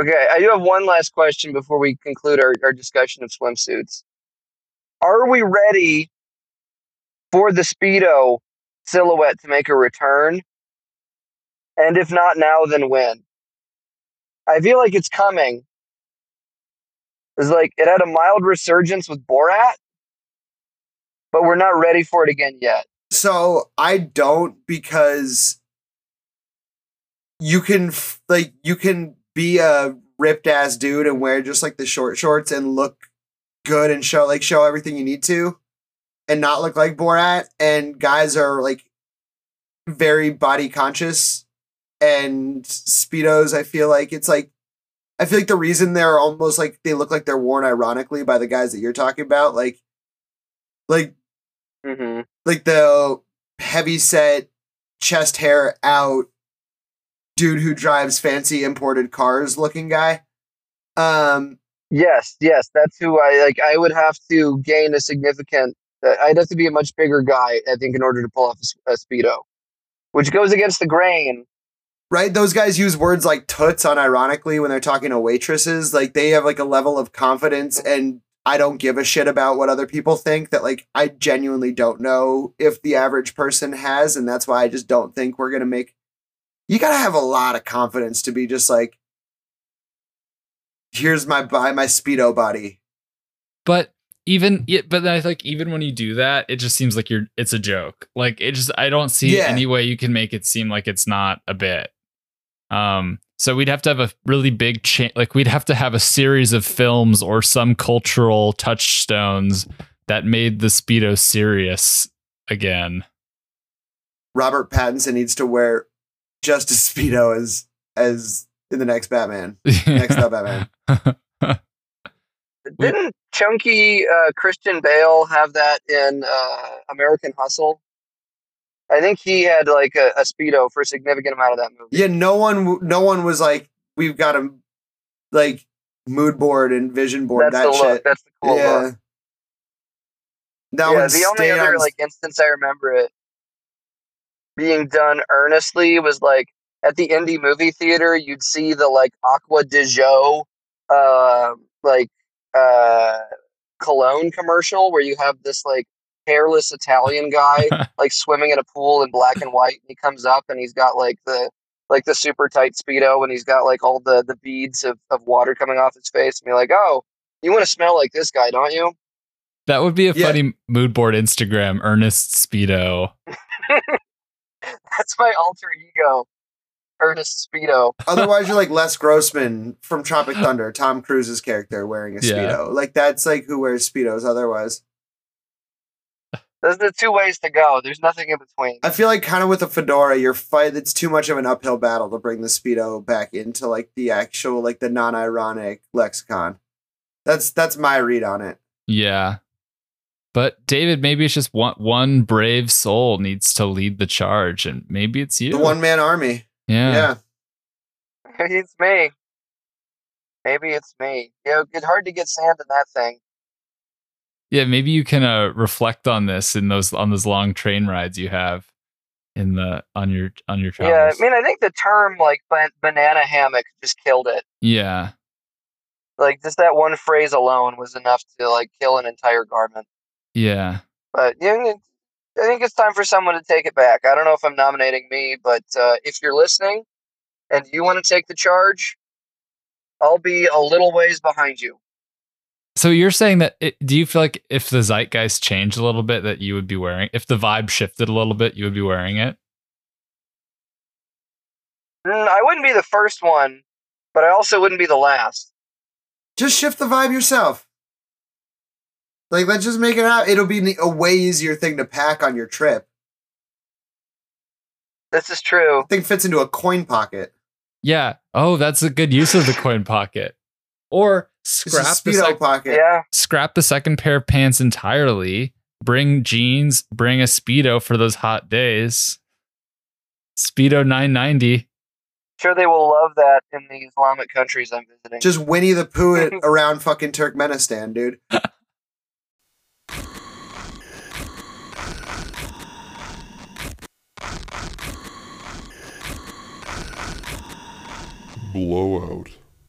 Okay, I do have one last question before we conclude our, our discussion of swimsuits. Are we ready for the Speedo silhouette to make a return? And if not now, then when? I feel like it's coming. It's like it had a mild resurgence with Borat, but we're not ready for it again yet. So I don't because you can like you can be a ripped ass dude and wear just like the short shorts and look good and show like show everything you need to and not look like Borat and guys are like very body conscious and speedos I feel like it's like I feel like the reason they're almost like they look like they're worn ironically by the guys that you're talking about like like Mm-hmm. like the heavy set chest hair out dude who drives fancy imported cars looking guy um Yes, yes, that's who I like. I would have to gain a significant. Uh, I'd have to be a much bigger guy, I think, in order to pull off a speedo, which goes against the grain. right those guys use words like toots unironically when they're talking to waitresses like they have like a level of confidence and i don't give a shit about what other people think that like i genuinely don't know if the average person has and that's why i just don't think we're gonna make you gotta have a lot of confidence to be just like here's my by my speedo body But even yeah, but then I like even when you do that, it just seems like you're it's a joke. Like it just I don't see Yeah. any way you can make it seem like it's not a bit. Um so we'd have to have a really big change like we'd have to have a series of films or some cultural touchstones that made the speedo serious again. Robert Pattinson needs to wear just as speedo as as in the next Batman. Next up, Batman. We- Didn't chunky uh, Christian Bale have that in uh, American Hustle? I think he had like a, a speedo for a significant amount of that movie. Yeah, no one no one was like we've got a like mood board and vision board That's that the look. shit. That's the cool yeah. look. That yeah, one the only other on- like instance I remember it being done earnestly was like at the indie movie theater. You'd see the like Acqua di Gio, uh, like uh, cologne commercial where you have this like hairless Italian guy like swimming in a pool in black and white. And he comes up and he's got like the like the super tight speedo and he's got like all the the beads of, of water coming off his face. And you're like, oh, you want to smell like this guy, don't you? That would be a Yeah. funny mood board Instagram, Ernest Speedo. That's my alter ego, Ernest Speedo. Otherwise, you're like Les Grossman from Tropic Thunder, Tom Cruise's character wearing a Yeah. speedo. Like that's like who wears speedos. Otherwise, Those are the two ways to go. There's nothing in between. I feel like kind of with a fedora, you're fight. It's too much of an uphill battle to bring the speedo back into like the actual like the non-ironic lexicon. That's that's my read on it. Yeah. But David, maybe it's just one one brave soul needs to lead the charge, and maybe it's you. The one man army. yeah. yeah. Maybe it's me. Maybe it's me. You know, it's hard to get sand in that thing. Yeah, maybe you can uh, reflect on this in those on those long train rides you have in the on your on your travels. Yeah. I mean, I think the term like ban- banana hammock just killed it. yeah. Like just that one phrase alone was enough to like kill an entire garment. Yeah. But yeah, I think it's time for someone to take it back. I don't know if I'm nominating me, but uh, if you're listening and you want to take the charge, I'll be a little ways behind you. So you're saying that it, do you feel like if the zeitgeist changed a little bit that you would be wearing if the vibe shifted a little bit you would be wearing it? Mm, I wouldn't be the first one, but I also wouldn't be the last. Just shift the vibe yourself. Like let's just make it out. It'll be a way easier thing to pack on your trip. This is true. Thing fits into a coin pocket. Yeah. Oh, that's a good use of the coin pocket. Or It's a scrap the speedo sec- pocket. Yeah. scrap the second pair of pants entirely. Bring jeans, bring a speedo for those hot days. Speedo 990. Sure, they will love that in the Islamic countries I'm visiting. Just Winnie the Pooh it around fucking Turkmenistan, dude. blowout.